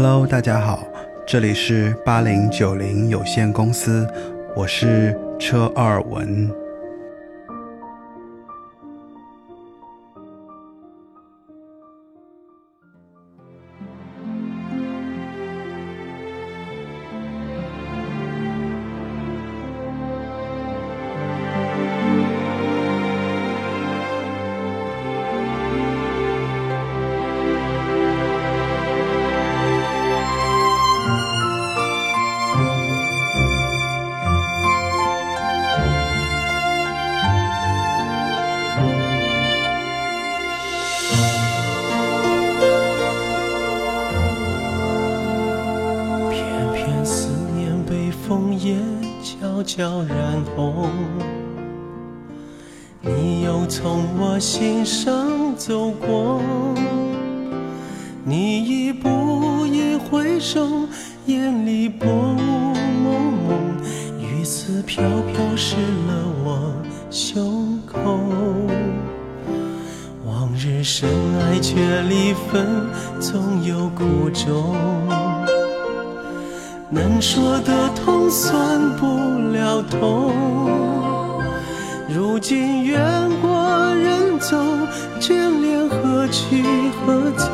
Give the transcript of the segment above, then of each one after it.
Hello，大家好，这里是八零九零有限公司，我是车二文。何去何从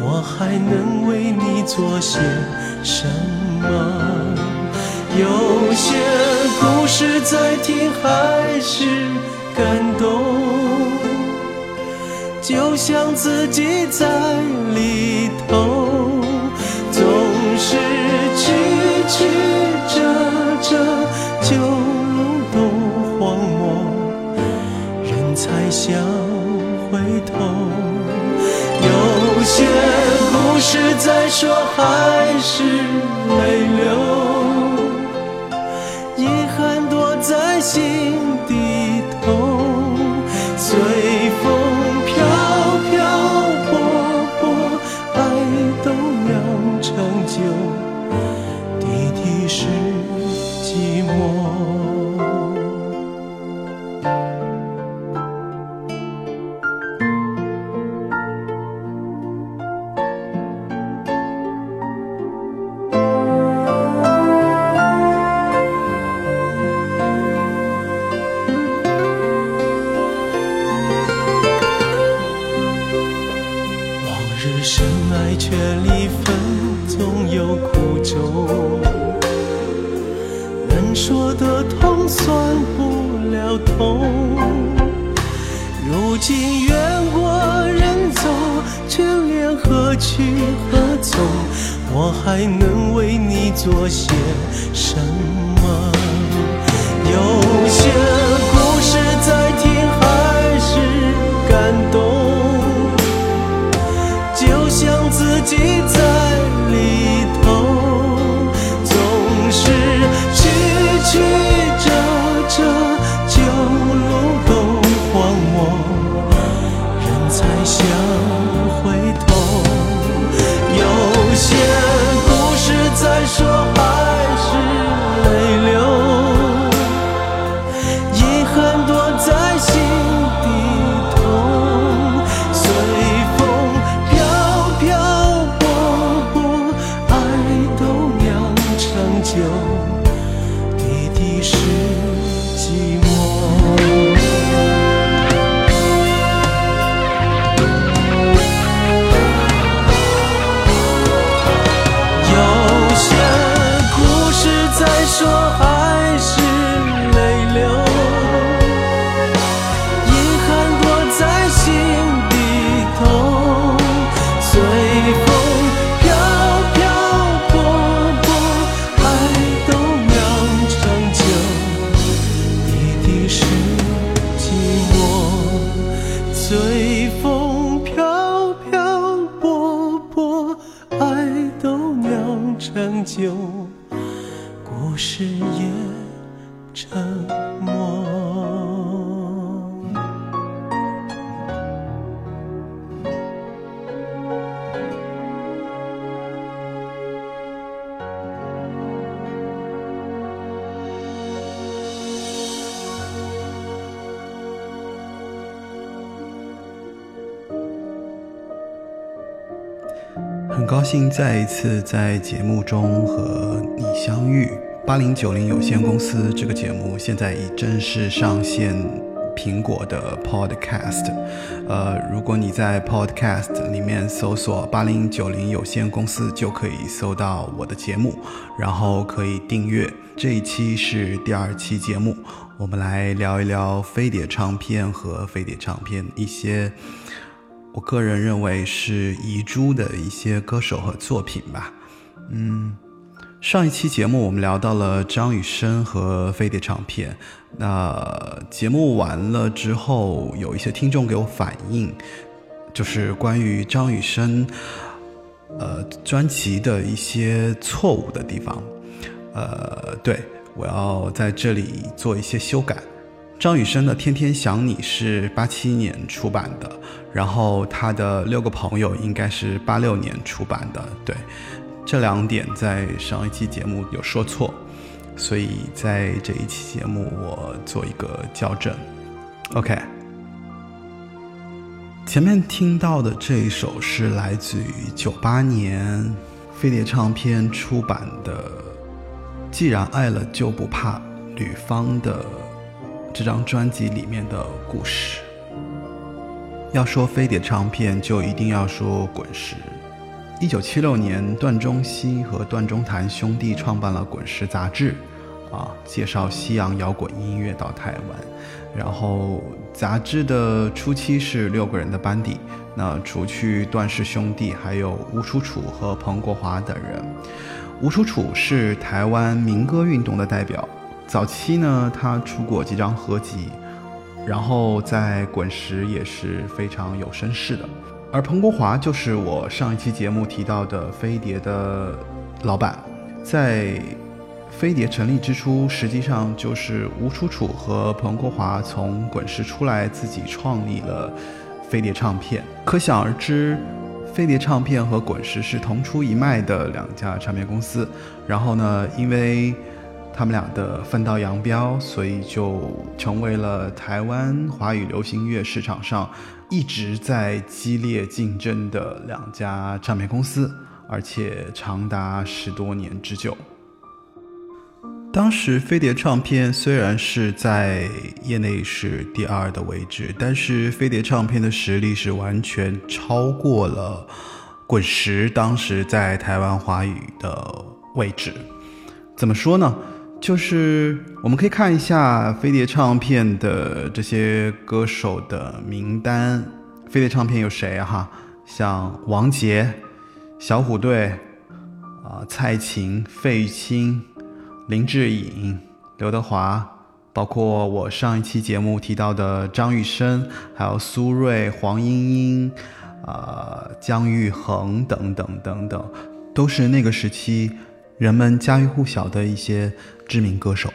我还能为你做些什么？有些故事再听还是感动。就像自己在里头总是痴痴再说还是泪流高兴再一次在节目中和你相遇。八零九零有限公司这个节目现在已正式上线苹果的 Podcast。呃，如果你在 Podcast 里面搜索八零九零有限公司，就可以搜到我的节目，然后可以订阅。这一期是第二期节目，我们来聊一聊飞碟唱片和飞碟唱片一些。我个人认为是遗珠的一些歌手和作品吧。嗯，上一期节目我们聊到了张雨生和飞碟唱片。那节目完了之后，有一些听众给我反映，就是关于张雨生呃专辑的一些错误的地方。呃，对我要在这里做一些修改。张雨生的《天天想你》是八七年出版的，然后他的《六个朋友》应该是八六年出版的。对，这两点在上一期节目有说错，所以在这一期节目我做一个校正。OK，前面听到的这一首是来自于九八年飞碟唱片出版的《既然爱了就不怕》吕方的。这张专辑里面的故事，要说飞碟唱片，就一定要说滚石。一九七六年，段中熙和段中谭兄弟创办了滚石杂志，啊，介绍西洋摇滚音乐到台湾。然后杂志的初期是六个人的班底，那除去段氏兄弟，还有吴楚楚和彭国华等人。吴楚楚是台湾民歌运动的代表。早期呢，他出过几张合集，然后在滚石也是非常有声势的。而彭国华就是我上一期节目提到的飞碟的老板，在飞碟成立之初，实际上就是吴楚楚和彭国华从滚石出来，自己创立了飞碟唱片。可想而知，飞碟唱片和滚石是同出一脉的两家唱片公司。然后呢，因为他们俩的分道扬镳，所以就成为了台湾华语流行乐市场上一直在激烈竞争的两家唱片公司，而且长达十多年之久。当时飞碟唱片虽然是在业内是第二的位置，但是飞碟唱片的实力是完全超过了滚石当时在台湾华语的位置。怎么说呢？就是我们可以看一下飞碟唱片的这些歌手的名单。飞碟唱片有谁啊？哈，像王杰、小虎队，啊，蔡琴、费玉清、林志颖、刘德华，包括我上一期节目提到的张雨生，还有苏芮、黄莺莺，啊，姜育恒等等等等，都是那个时期。人们家喻户晓的一些知名歌手，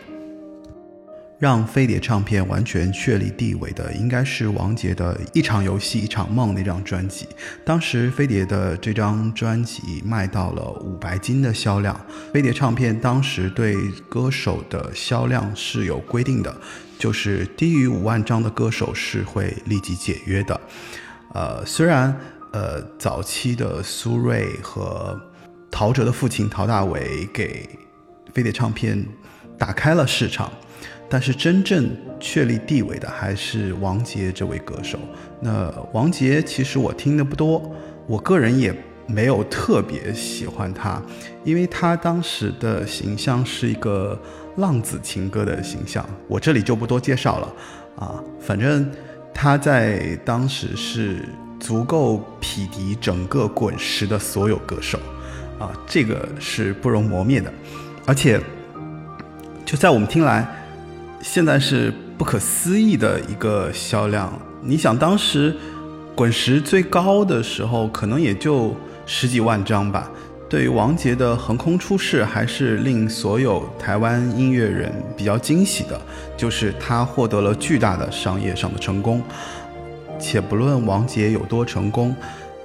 让飞碟唱片完全确立地位的，应该是王杰的一场游戏一场梦那张专辑。当时飞碟的这张专辑卖到了五百斤的销量。飞碟唱片当时对歌手的销量是有规定的，就是低于五万张的歌手是会立即解约的。呃，虽然呃早期的苏芮和陶喆的父亲陶大伟给飞碟唱片打开了市场，但是真正确立地位的还是王杰这位歌手。那王杰其实我听的不多，我个人也没有特别喜欢他，因为他当时的形象是一个浪子情歌的形象，我这里就不多介绍了啊。反正他在当时是足够匹敌整个滚石的所有歌手。啊，这个是不容磨灭的，而且就在我们听来，现在是不可思议的一个销量。你想，当时滚石最高的时候，可能也就十几万张吧。对于王杰的横空出世，还是令所有台湾音乐人比较惊喜的，就是他获得了巨大的商业上的成功。且不论王杰有多成功，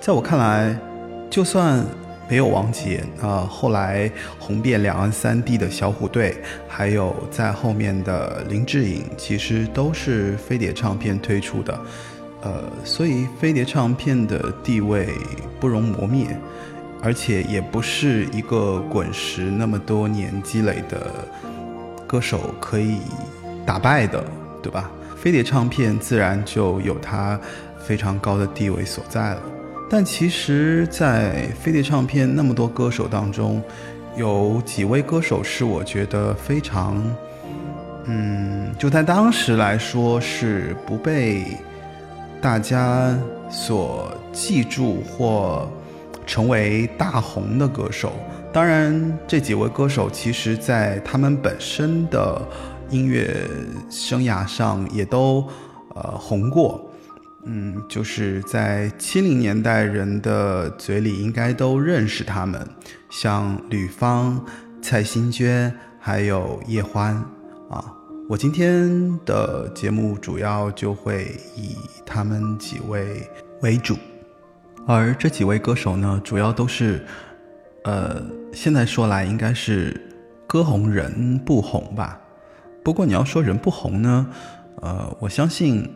在我看来，就算。没有王杰，呃，后来红遍两岸三地的小虎队，还有在后面的林志颖，其实都是飞碟唱片推出的，呃，所以飞碟唱片的地位不容磨灭。而且也不是一个滚石那么多年积累的歌手可以打败的，对吧？飞碟唱片自然就有它非常高的地位所在了。但其实，在飞碟唱片那么多歌手当中，有几位歌手是我觉得非常，嗯，就在当时来说是不被大家所记住或成为大红的歌手。当然，这几位歌手其实在他们本身的音乐生涯上也都呃红过。嗯，就是在七零年代人的嘴里应该都认识他们，像吕方、蔡幸娟，还有叶欢啊。我今天的节目主要就会以他们几位为主，而这几位歌手呢，主要都是，呃，现在说来应该是歌红人不红吧。不过你要说人不红呢，呃，我相信。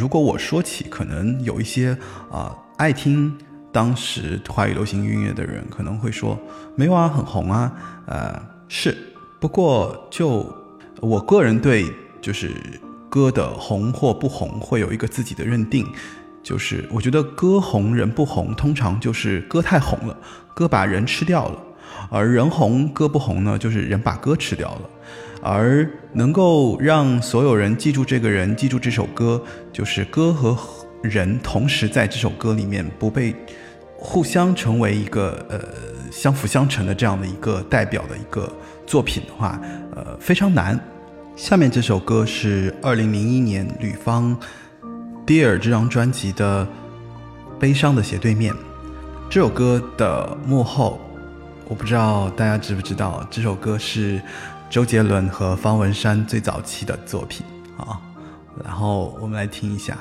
如果我说起，可能有一些啊爱听当时华语流行音乐的人可能会说，没有啊，很红啊，呃是，不过就我个人对就是歌的红或不红会有一个自己的认定，就是我觉得歌红人不红，通常就是歌太红了，歌把人吃掉了，而人红歌不红呢，就是人把歌吃掉了。而能够让所有人记住这个人，记住这首歌，就是歌和人同时在这首歌里面不被互相成为一个呃相辅相成的这样的一个代表的一个作品的话，呃非常难。下面这首歌是二零零一年吕方《Dear》这张专辑的《悲伤的斜对面》。这首歌的幕后，我不知道大家知不知道，这首歌是。周杰伦和方文山最早期的作品啊，然后我们来听一下。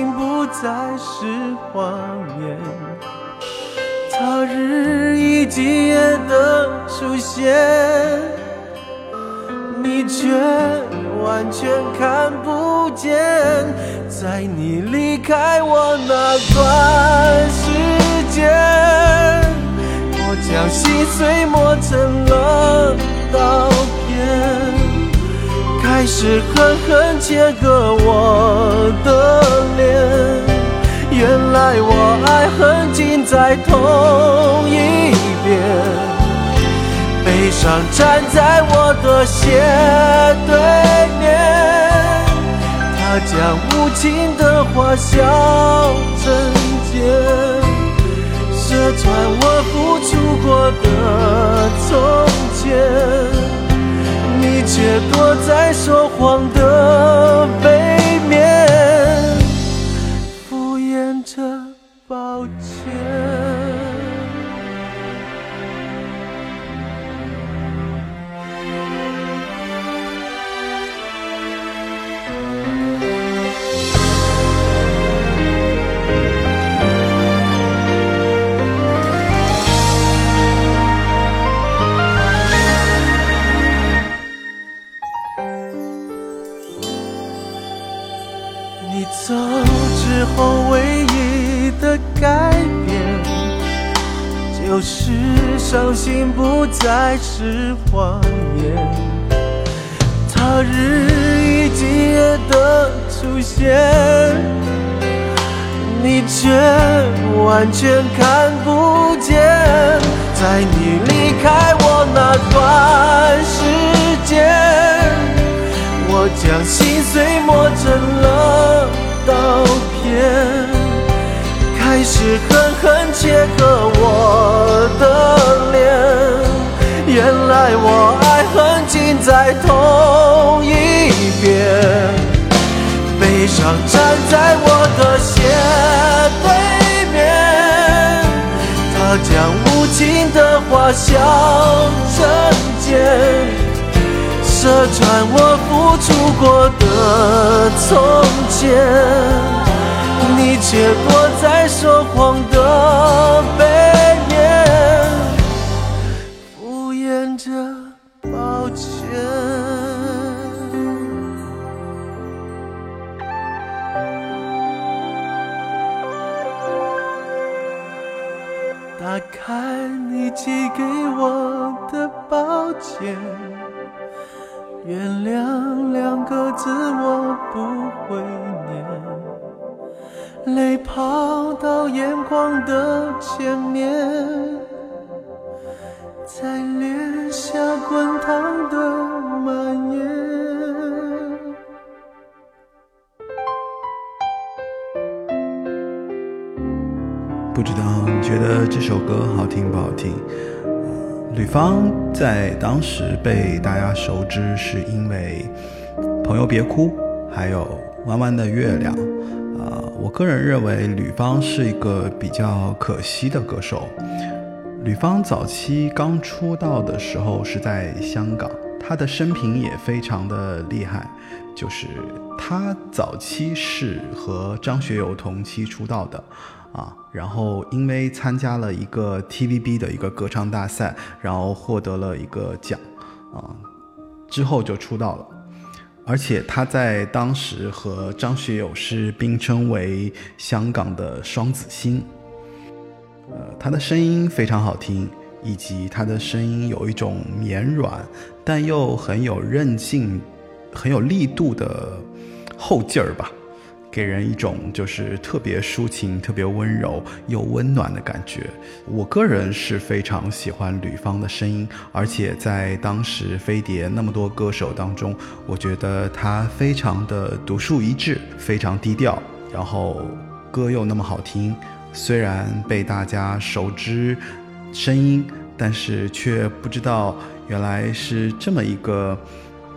已经不再是谎言，他日以及夜的出现，你却完全看不见。在你离开我那段时间，我将心碎磨成了刀片。开始狠狠切割我的脸。原来我爱恨尽在同一边，悲伤站在我的斜对面，他将无情的话笑成茧，射穿我付出过的从前。却躲在说谎的背伤心不再是谎言，他日以继夜的出现，你却完全看不见。在你离开我那段时间，我将。心碎磨成了刀片，开始狠狠切割我的脸。原来我爱恨尽在同一边，悲伤站在我的斜对面，他将无情的话笑成剑。射穿我付出过的从前，你却躲在说谎的背面，敷衍着抱歉。打开你寄给我的抱歉。原谅两个字我不会念，泪跑到眼眶的前面，在脸下滚烫的蔓延。不知道你觉得这首歌好听不好听？吕方在当时被大家熟知，是因为《朋友别哭》还有《弯弯的月亮》。我个人认为吕方是一个比较可惜的歌手。吕方早期刚出道的时候是在香港，他的生平也非常的厉害，就是他早期是和张学友同期出道的。啊，然后因为参加了一个 TVB 的一个歌唱大赛，然后获得了一个奖，啊，之后就出道了。而且他在当时和张学友是并称为香港的双子星。呃，他的声音非常好听，以及他的声音有一种绵软但又很有韧性、很有力度的后劲儿吧。给人一种就是特别抒情、特别温柔又温暖的感觉。我个人是非常喜欢吕方的声音，而且在当时飞碟那么多歌手当中，我觉得他非常的独树一帜，非常低调，然后歌又那么好听。虽然被大家熟知声音，但是却不知道原来是这么一个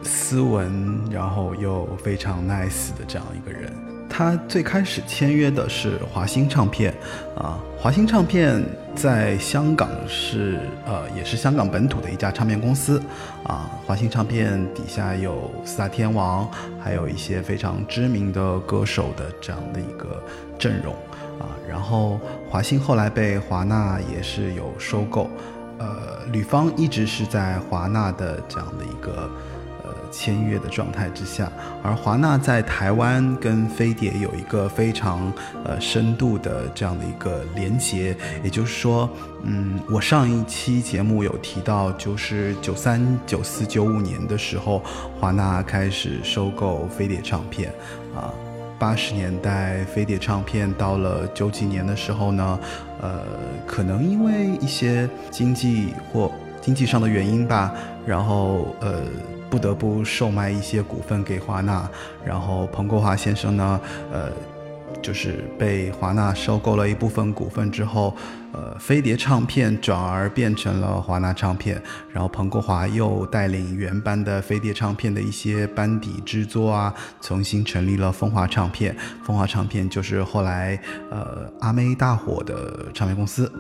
斯文，然后又非常 nice 的这样一个人。他最开始签约的是华星唱片，啊，华星唱片在香港是呃也是香港本土的一家唱片公司，啊，华星唱片底下有四大天王，还有一些非常知名的歌手的这样的一个阵容，啊，然后华星后来被华纳也是有收购，呃，吕方一直是在华纳的这样的一个。签约的状态之下，而华纳在台湾跟飞碟有一个非常呃深度的这样的一个连接，也就是说，嗯，我上一期节目有提到，就是九三、九四、九五年的时候，华纳开始收购飞碟唱片，啊，八十年代飞碟唱片到了九几年的时候呢，呃，可能因为一些经济或经济上的原因吧，然后呃。不得不售卖一些股份给华纳，然后彭国华先生呢，呃，就是被华纳收购了一部分股份之后，呃，飞碟唱片转而变成了华纳唱片，然后彭国华又带领原班的飞碟唱片的一些班底制作啊，重新成立了风华唱片，风华唱片就是后来呃阿妹大火的唱片公司。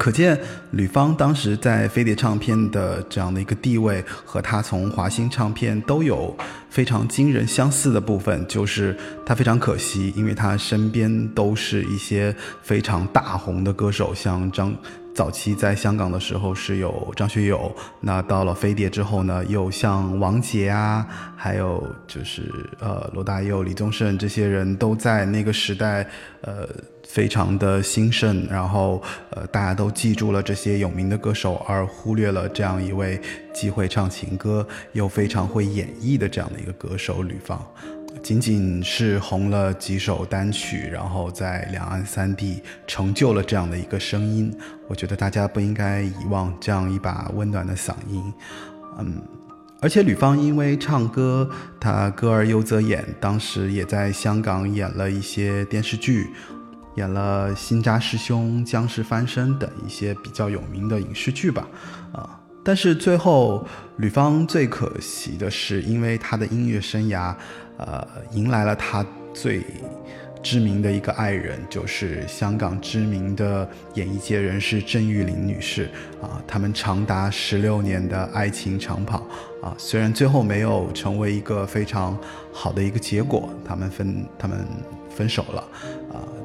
可见吕方当时在飞碟唱片的这样的一个地位，和他从华星唱片都有非常惊人相似的部分，就是他非常可惜，因为他身边都是一些非常大红的歌手，像张。早期在香港的时候是有张学友，那到了飞碟之后呢，又像王杰啊，还有就是呃罗大佑、李宗盛这些人都在那个时代，呃非常的兴盛，然后呃大家都记住了这些有名的歌手，而忽略了这样一位既会唱情歌又非常会演绎的这样的一个歌手吕方。仅仅是红了几首单曲，然后在两岸三地成就了这样的一个声音，我觉得大家不应该遗忘这样一把温暖的嗓音。嗯，而且吕方因为唱歌，他歌而优则演，当时也在香港演了一些电视剧，演了《新扎师兄》《僵尸翻身》等一些比较有名的影视剧吧，啊。但是最后，吕方最可惜的是，因为他的音乐生涯，呃，迎来了他最知名的一个爱人，就是香港知名的演艺界人士郑裕玲女士。啊，他们长达十六年的爱情长跑，啊，虽然最后没有成为一个非常好的一个结果，他们分他们分手了，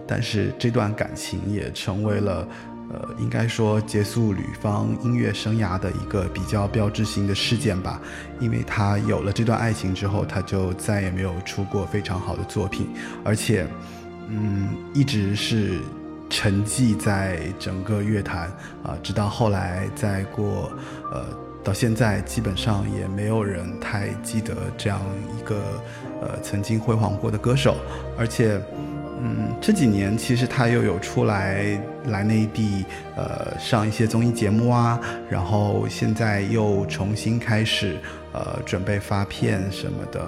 但是这段感情也成为了。呃，应该说结束吕方音乐生涯的一个比较标志性的事件吧，因为他有了这段爱情之后，他就再也没有出过非常好的作品，而且，嗯，一直是沉寂在整个乐坛啊，直到后来再过，呃，到现在基本上也没有人太记得这样一个呃曾经辉煌过的歌手，而且。嗯，这几年其实他又有出来来内地，呃，上一些综艺节目啊，然后现在又重新开始，呃，准备发片什么的，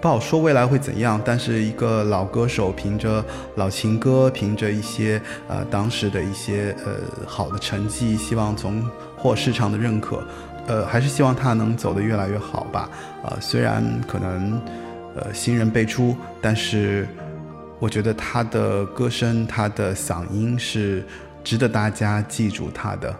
不好说未来会怎样。但是一个老歌手，凭着老情歌，凭着一些呃当时的一些呃好的成绩，希望从获市场的认可，呃，还是希望他能走得越来越好吧。呃，虽然可能呃新人辈出，但是。我觉得他的歌声，他的嗓音是值得大家记住他的。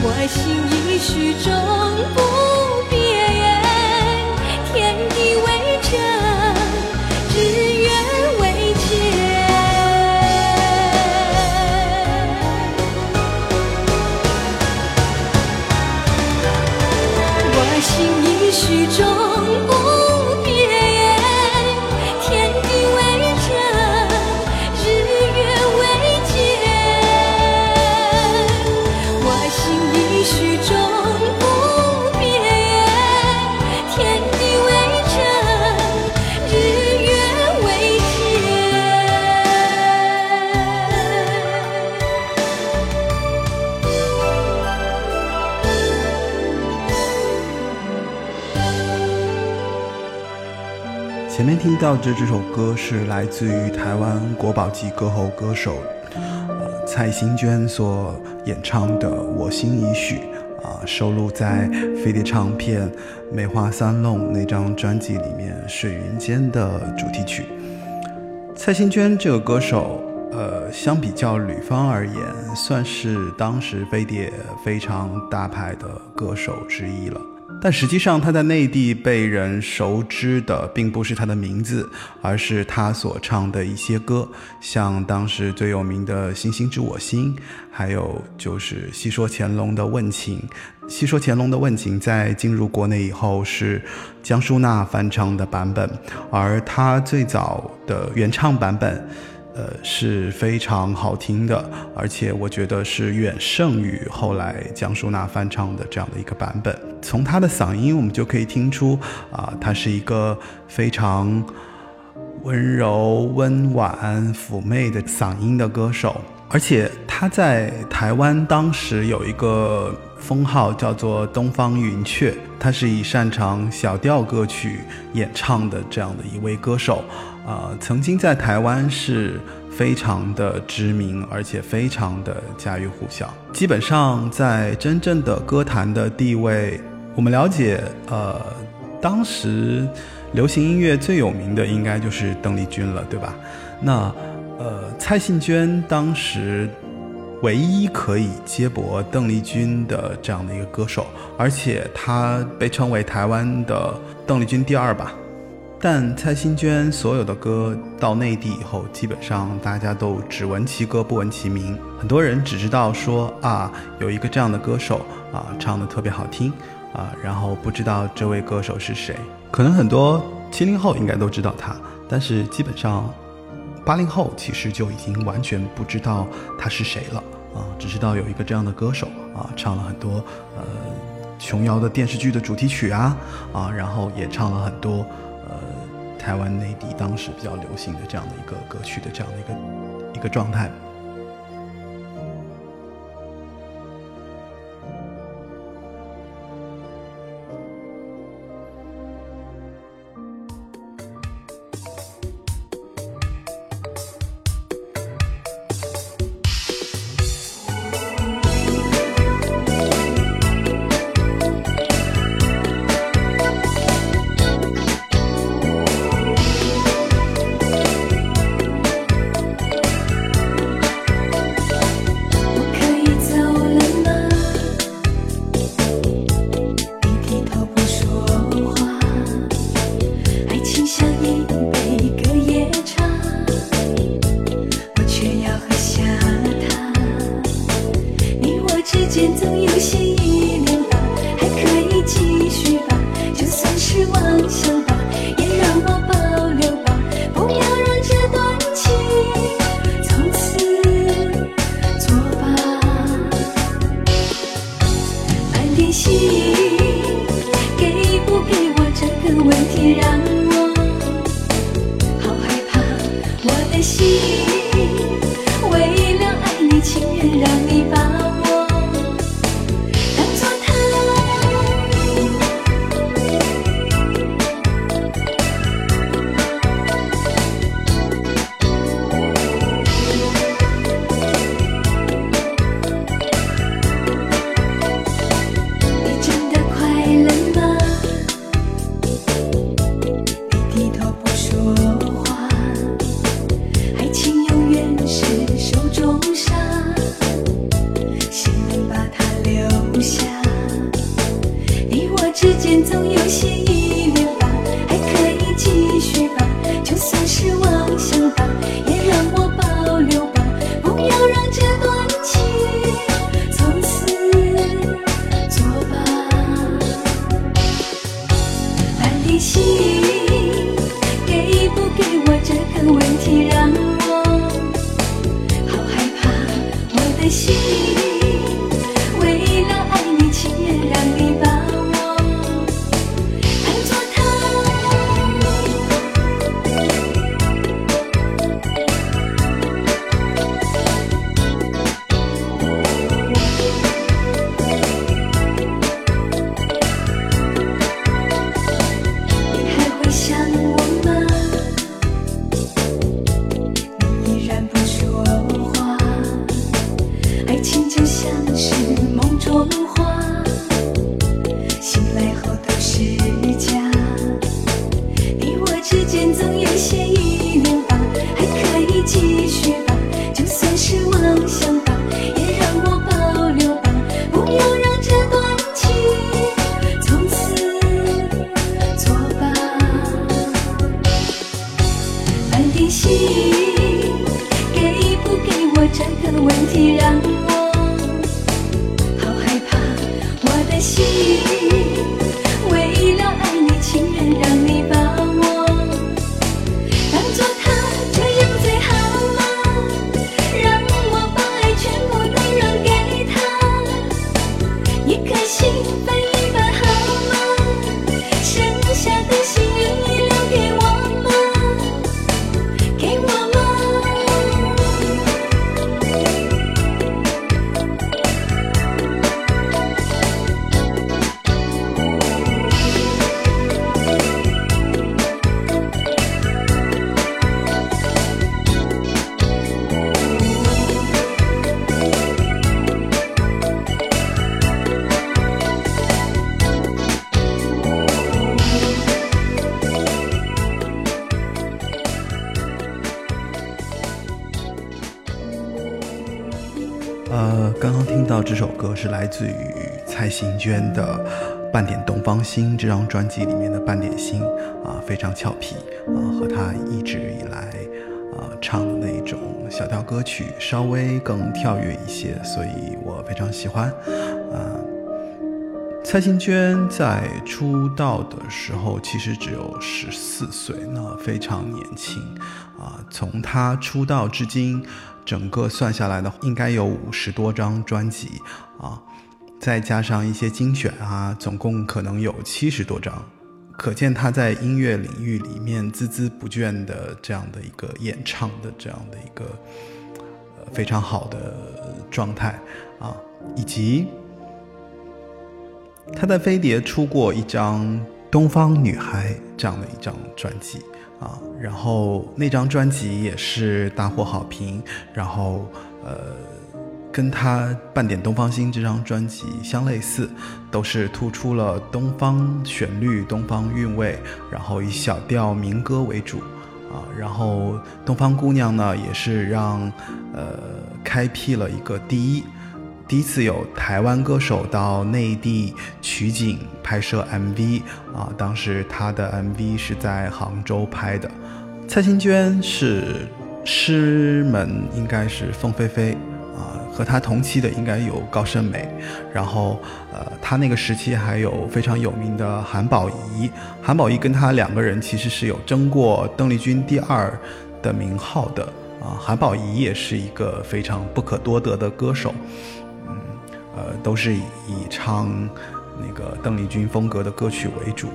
我心已许终不听到的这首歌是来自于台湾国宝级歌后歌手，呃蔡幸娟所演唱的《我心已许》，啊，收录在飞碟唱片《梅花三弄》那张专辑里面《水云间》的主题曲。蔡幸娟这个歌手，呃，相比较吕方而言，算是当时飞碟非常大牌的歌手之一了。但实际上，他在内地被人熟知的并不是他的名字，而是他所唱的一些歌，像当时最有名的《星星知我心》，还有就是戏说乾隆的《问情》。戏说乾隆的《问情》在进入国内以后是江淑娜翻唱的版本，而他最早的原唱版本。呃，是非常好听的，而且我觉得是远胜于后来江淑娜翻唱的这样的一个版本。从她的嗓音，我们就可以听出，啊，她是一个非常温柔、温婉、妩媚的嗓音的歌手。而且她在台湾当时有一个封号叫做“东方云雀”，她是以擅长小调歌曲演唱的这样的一位歌手。呃，曾经在台湾是非常的知名，而且非常的家喻户晓。基本上在真正的歌坛的地位，我们了解，呃，当时流行音乐最有名的应该就是邓丽君了，对吧？那呃，蔡幸娟当时唯一可以接驳邓丽君的这样的一个歌手，而且她被称为台湾的邓丽君第二吧。但蔡幸娟所有的歌到内地以后，基本上大家都只闻其歌不闻其名。很多人只知道说啊，有一个这样的歌手啊，唱的特别好听啊，然后不知道这位歌手是谁。可能很多七零后应该都知道他，但是基本上八零后其实就已经完全不知道他是谁了啊，只知道有一个这样的歌手啊，唱了很多呃琼瑶的电视剧的主题曲啊啊，然后也唱了很多。台湾内地当时比较流行的这样的一个歌曲的这样的一个一个状态。总有些遗来自于蔡幸娟的《半点东方心》这张专辑里面的《半点心》啊，非常俏皮啊，和她一直以来啊唱的那种小调歌曲稍微更跳跃一些，所以我非常喜欢。啊，蔡幸娟在出道的时候其实只有十四岁，那非常年轻啊。从她出道至今，整个算下来的应该有五十多张专辑，再加上一些精选啊，总共可能有七十多张。可见他在音乐领域里面孜孜不倦的这样的一个演唱的这样的一个呃非常好的状态啊，以及他在飞碟出过一张《东方女孩》这样的一张专辑啊，然后那张专辑也是大获好评，然后呃，跟她《半点东方心》这张专辑相类似，都是突出了东方旋律、东方韵味，然后以小调民歌为主啊，然后《东方姑娘》呢也是让呃开辟了一个第一。第一次有台湾歌手到内地取景拍摄 MV 啊，当时他的 MV 是在杭州拍的。蔡幸娟是师门应该是凤飞飞，和她同期的应该有高胜美，然后呃，她那个时期还有非常有名的韩宝仪，韩宝仪跟她两个人其实是有争过邓丽君第二的名号的啊，韩宝仪也是一个非常不可多得的歌手。嗯呃，都是以唱那个邓丽君风格的歌曲为主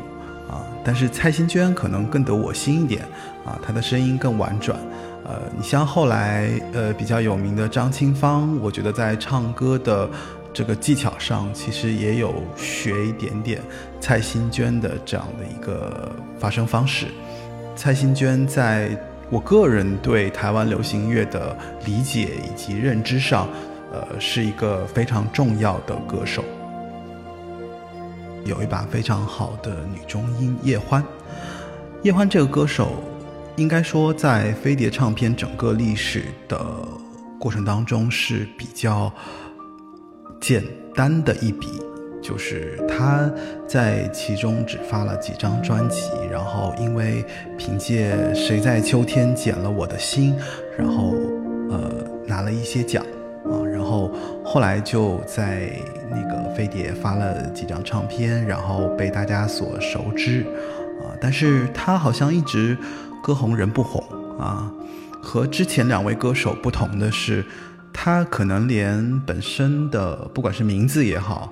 啊，但是蔡幸娟可能更得我心一点啊，她的声音更婉转。呃，你像后来呃比较有名的张清芳，我觉得在唱歌的这个技巧上，其实也有学一点点蔡幸娟的这样的一个发声方式。蔡幸娟在我个人对台湾流行乐的理解以及认知上。呃，是一个非常重要的歌手，有一把非常好的女中音叶欢。叶欢这个歌手，应该说在飞碟唱片整个历史的过程当中是比较简单的一笔，就是他在其中只发了几张专辑，然后因为凭借《谁在秋天捡了我的心》，然后呃拿了一些奖。啊，然后后来就在那个飞碟发了几张唱片，然后被大家所熟知，啊，但是他好像一直歌红人不红啊。和之前两位歌手不同的是，他可能连本身的不管是名字也好，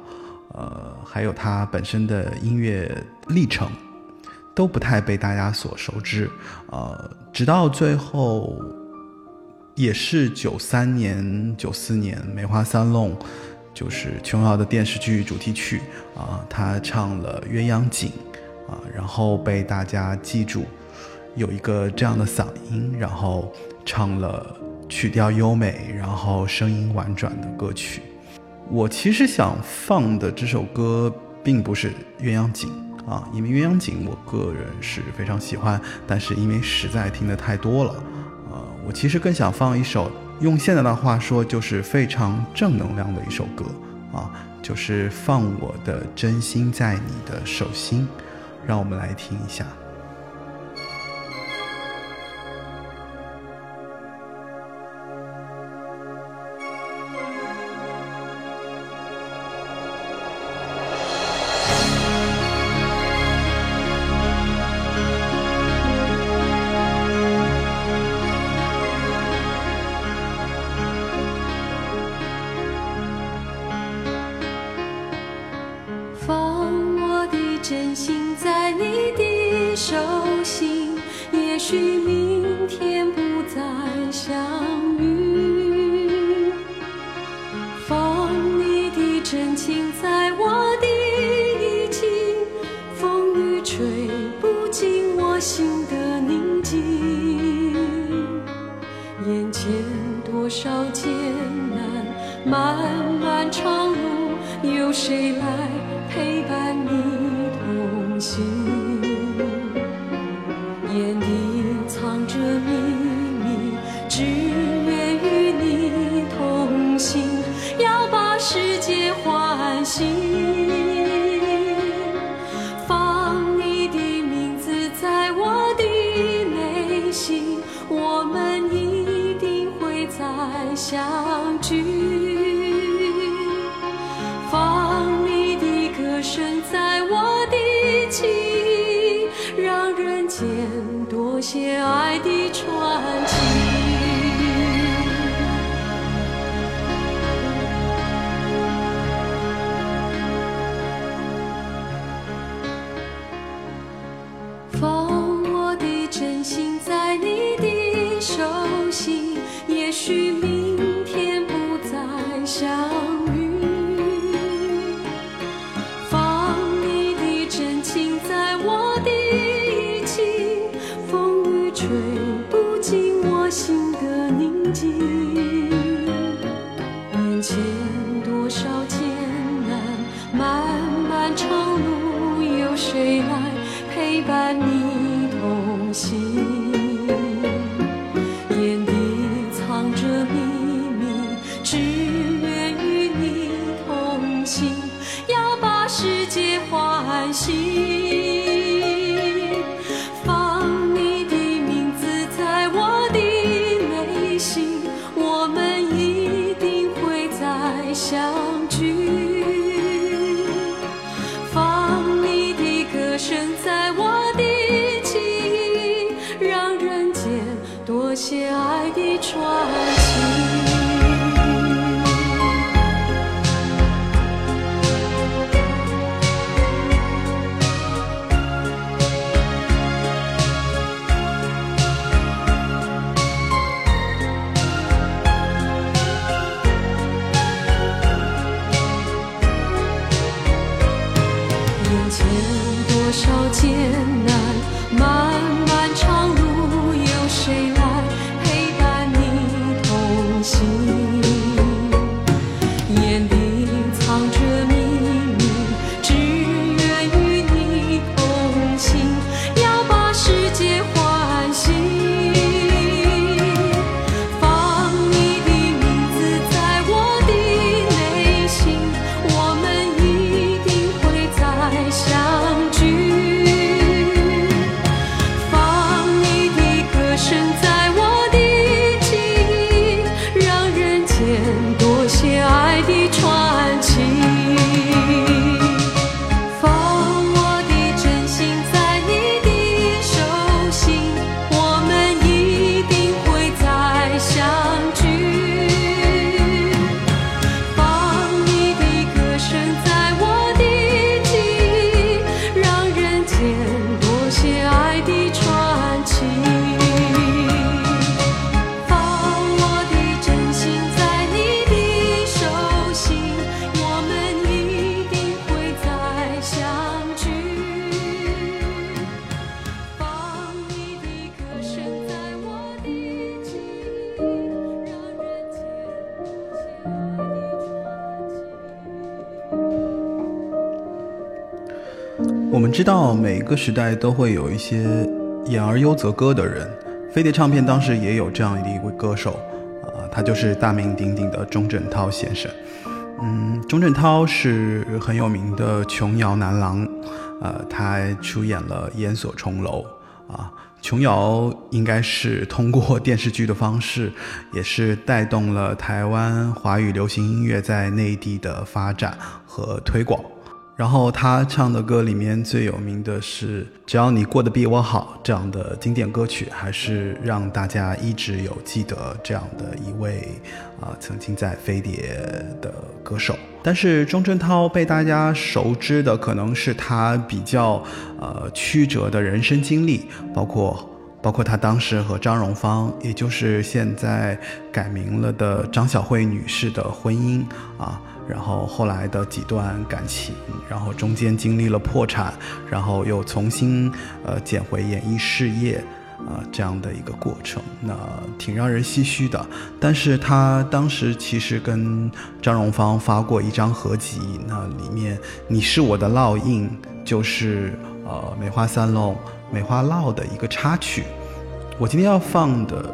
呃，还有他本身的音乐历程，都不太被大家所熟知，呃，直到最后。也是九三年、九四年《梅花三弄》，就是琼瑶的电视剧主题曲啊，他唱了《鸳鸯锦》啊，然后被大家记住，有一个这样的嗓音，然后唱了曲调优美，然后声音婉转的歌曲。我其实想放的这首歌并不是《鸳鸯锦》啊，因为《鸳鸯锦》我个人是非常喜欢，但是因为实在听的太多了。我其实更想放一首，用现在的话说，就是非常正能量的一首歌啊，就是放我的真心在你的手心，让我们来听一下。个时代都会有一些演而优则歌的人，飞碟唱片当时也有这样的一位歌手，啊、他就是大名鼎鼎的钟镇涛先生。嗯，钟镇涛是很有名的琼瑶男郎，呃，他出演了《烟锁重楼》啊。琼瑶应该是通过电视剧的方式，也是带动了台湾华语流行音乐在内地的发展和推广。然后他唱的歌里面最有名的是《只要你过得比我好》这样的经典歌曲，还是让大家一直有记得这样的一位啊、曾经在飞碟的歌手。但是钟镇涛被大家熟知的可能是他比较呃曲折的人生经历，包括包括他当时和张荣芳，也就是现在改名了的张小慧女士的婚姻啊，然后后来的几段感情，然后中间经历了破产，然后又重新呃捡回演艺事业啊，这样的一个过程，那挺让人唏嘘的。但是他当时其实跟张荣芳发过一张合集，那里面《你是我的烙印》就是呃梅花三弄梅花烙的一个插曲。我今天要放的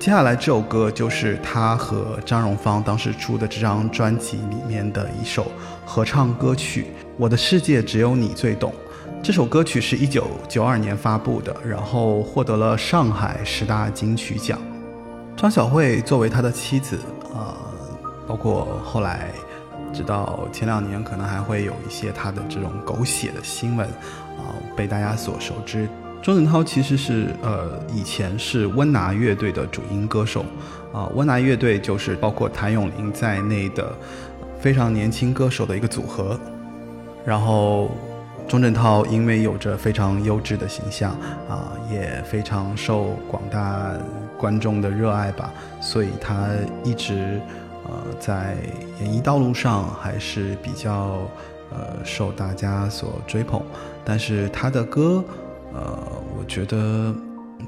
接下来这首歌，就是他和张荣芳当时出的这张专辑里面的一首合唱歌曲《我的世界只有你最懂》。这首歌曲是一九九二年发布的，然后获得了上海十大金曲奖。张小慧作为他的妻子，呃，包括后来，直到前两年，可能还会有一些他的这种狗血的新闻，啊、被大家所熟知。钟镇涛其实是呃以前是温拿乐队的主音歌手，啊、温拿乐队就是包括谭咏麟在内的非常年轻歌手的一个组合。然后钟镇涛因为有着非常优质的形象啊，也非常受广大观众的热爱吧，所以他一直呃在演艺道路上还是比较呃受大家所追捧。但是他的歌，呃，我觉得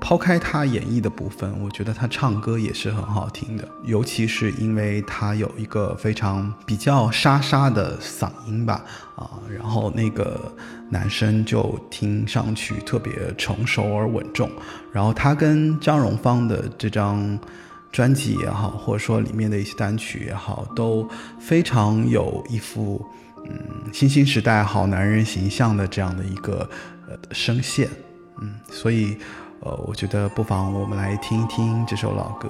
抛开他演绎的部分，我觉得他唱歌也是很好听的，尤其是因为他有一个非常比较沙沙的嗓音吧，啊，然后那个男生就听上去特别成熟而稳重，然后他跟张荣芳的这张专辑也好，或者说里面的一些单曲也好，都非常有一副嗯新兴时代好男人形象的这样的一个声线，嗯，所以呃，我觉得不妨我们来听一听这首老歌。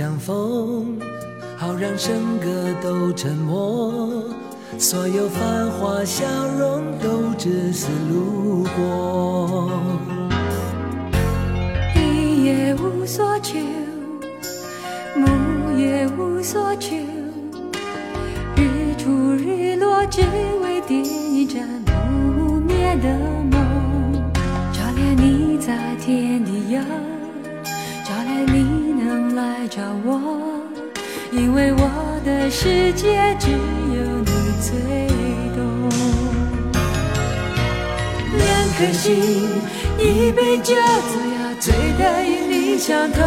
相逢，好让笙歌都沉默，所有繁华笑容都只是路过。一也无所求，木也无所求，日出日落只为点一盏不灭的梦，照亮你在天地呀，照亮你来找我，因为我的世界只有你最懂。两颗心，一杯酒，只要醉得与你相同。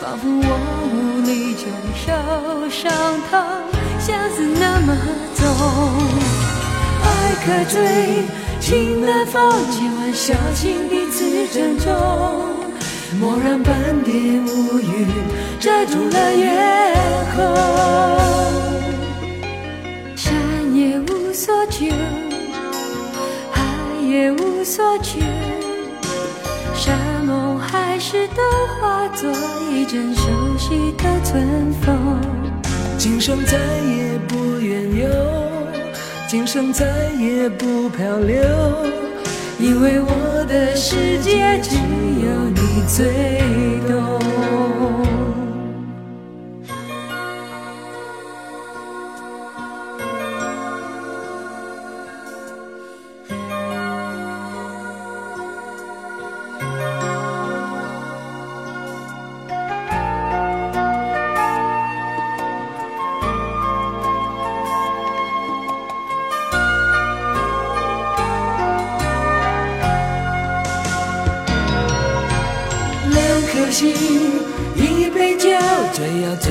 仿佛我无力承受伤痛，相思那么重。爱可醉，情难放，千万小心彼此珍重。莫让半点乌云遮住了月空。山也无所求，海也无所求，山盟海誓都化作一阵熟悉的春风。今生再也不远游，今生再也不漂流，因为我的世界只有你最懂。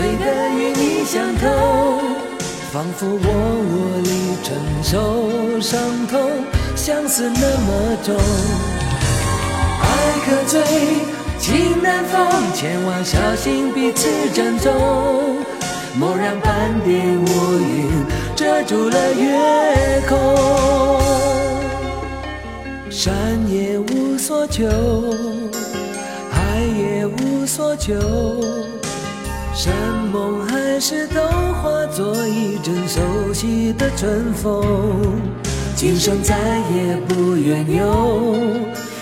醉要醉得与你相同，仿佛我无力承受伤痛，相思那么重。爱可醉，情难放，千万小心彼此珍重，莫让半点乌云遮住了月空。山也无所求。海也无所求，山盟海誓都化作一阵熟悉的春风，今生再也不远游，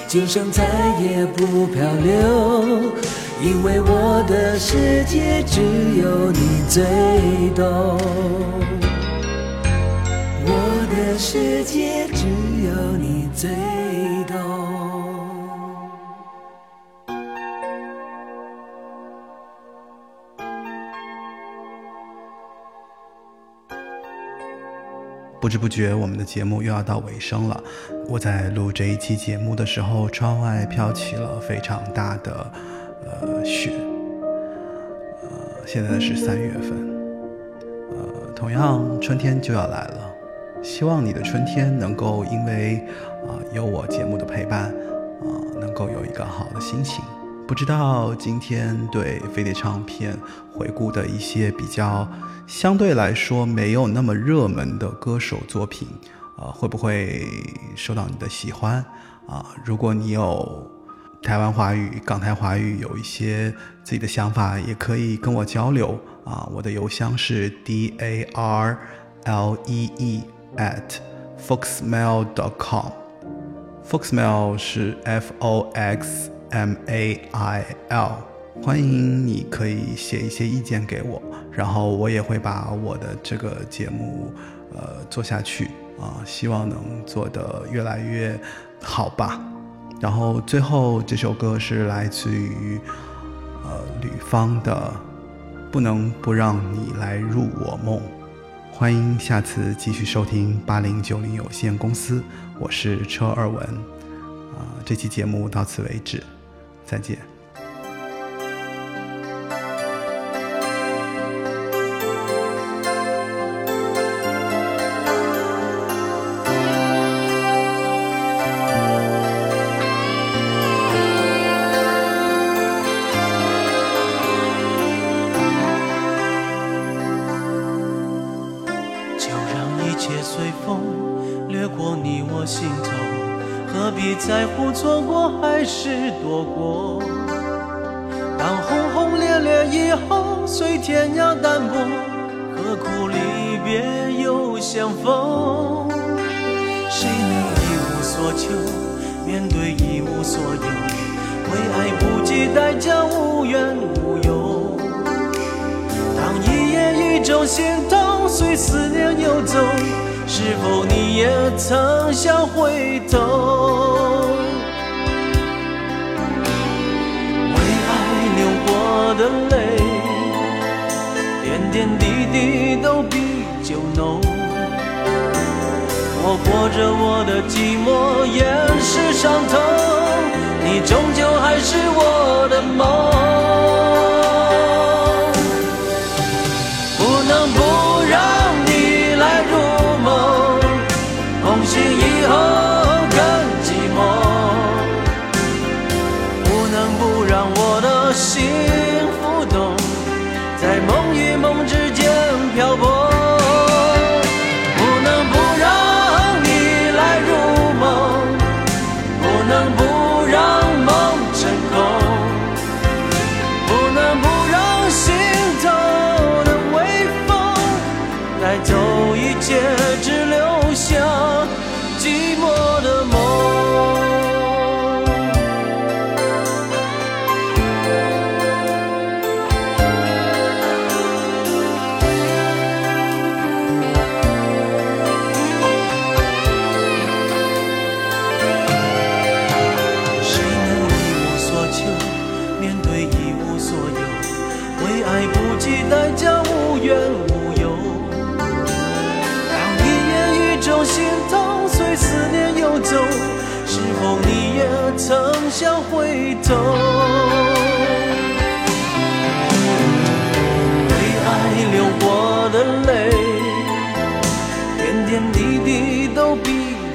今生再也不漂流，因为我的世界只有你最懂。我的世界只有你最不知不觉，我们的节目又要到尾声了。我在录这一期节目的时候，窗外飘起了非常大的呃雪。呃，现在是三月份，呃，同样春天就要来了。希望你的春天能够因为啊、有我节目的陪伴，啊、能够有一个好的心情。不知道今天对飞碟唱片回顾的一些比较相对来说没有那么热门的歌手作品，呃，会不会受到你的喜欢啊？如果你有台湾华语、港台华语有一些自己的想法，也可以跟我交流啊。我的邮箱是 d a r l e e at foxmail dot com。Foxmail 是 F O X M A I L，欢迎你可以写一些意见给我，然后我也会把我的这个节目呃做下去啊，希望能做得越来越好吧。然后最后这首歌是来自于呃吕方的《不能不让你来入我梦》。欢迎下次继续收听八零九零有限公司，我是车二文，啊、这期节目到此为止，再见。曾想回头？为爱流过的泪，点点滴滴都比酒浓。我过着我的寂寞，掩饰伤痛，你终究还是我的梦。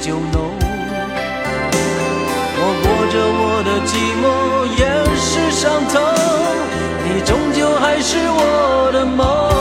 酒浓。我过着我的寂寞，掩饰伤痛，你终究还是我的梦。